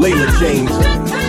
Layla James.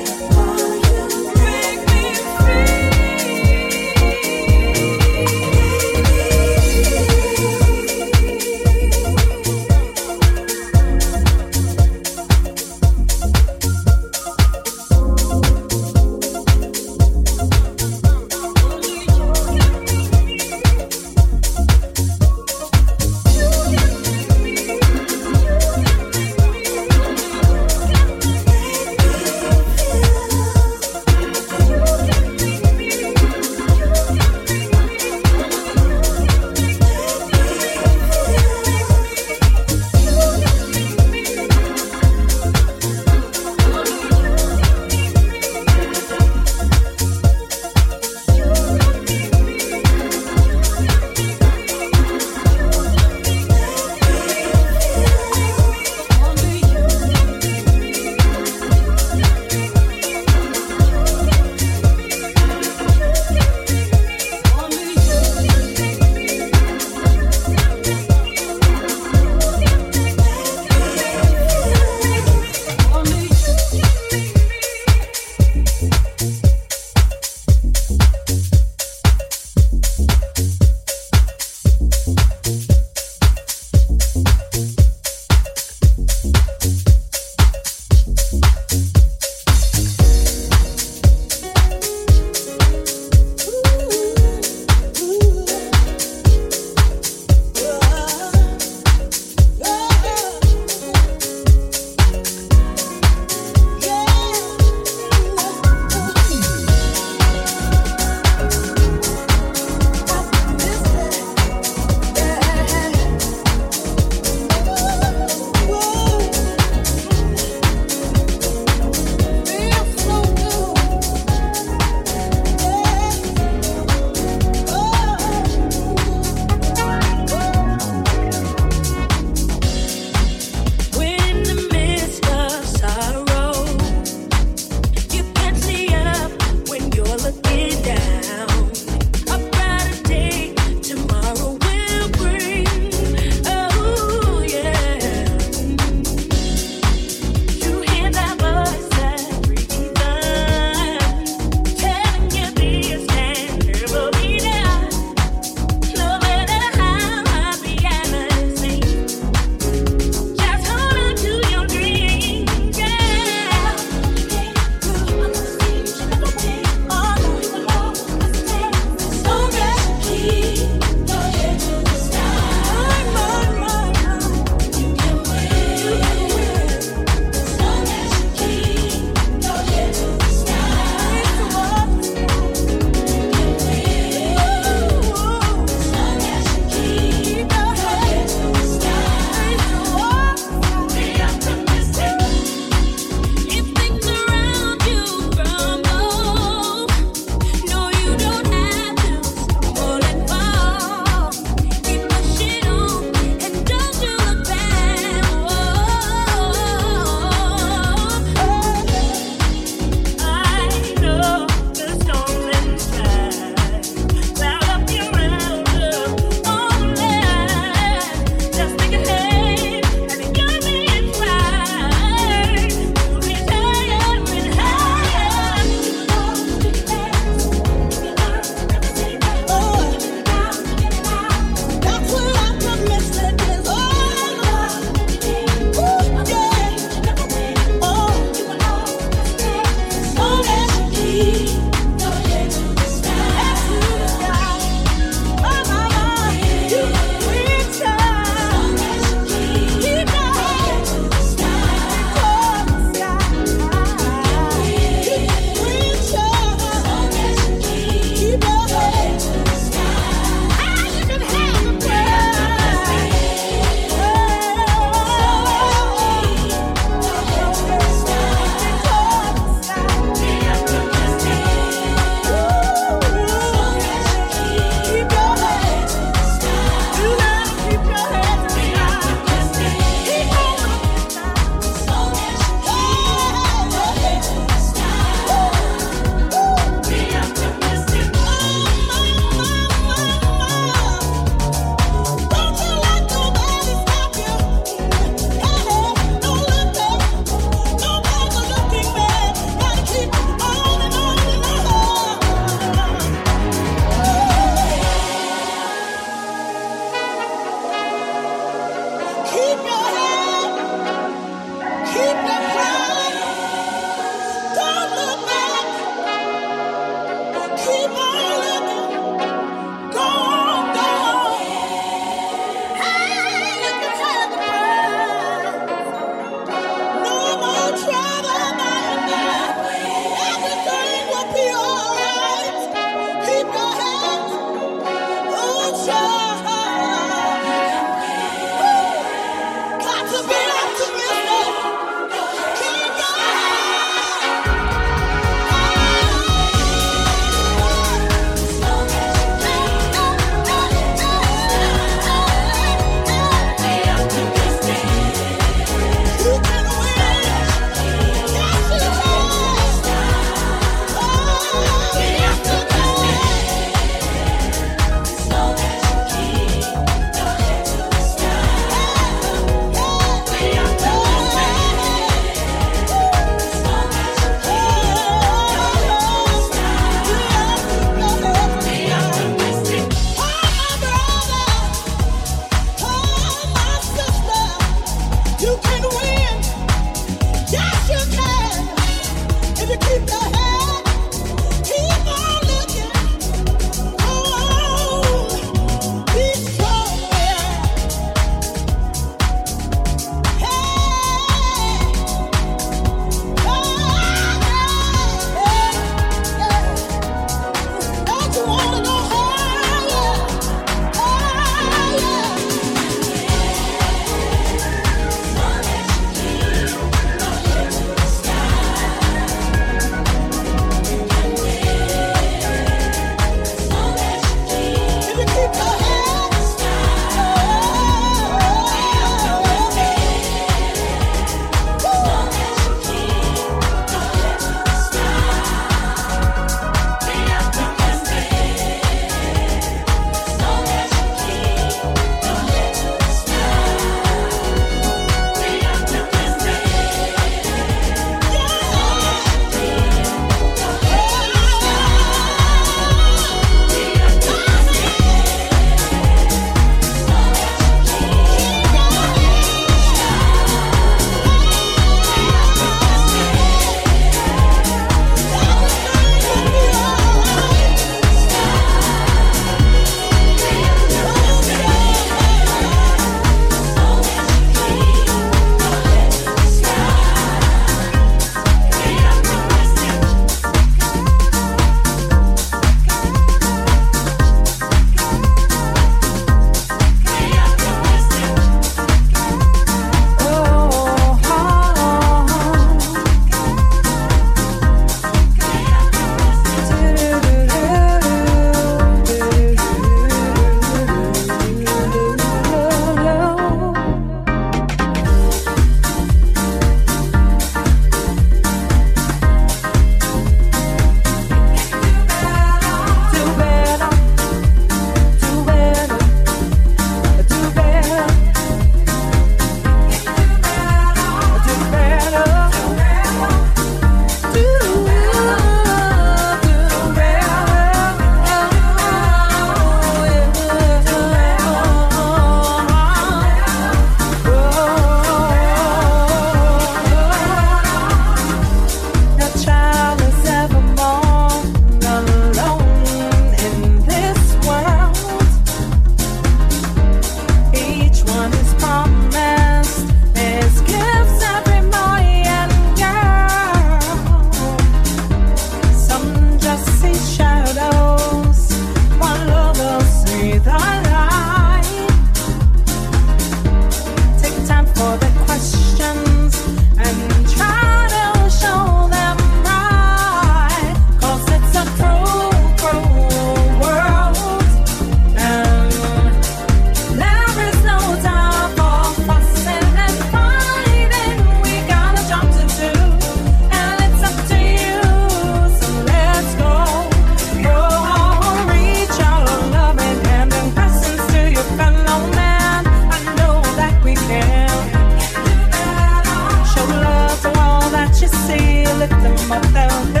Take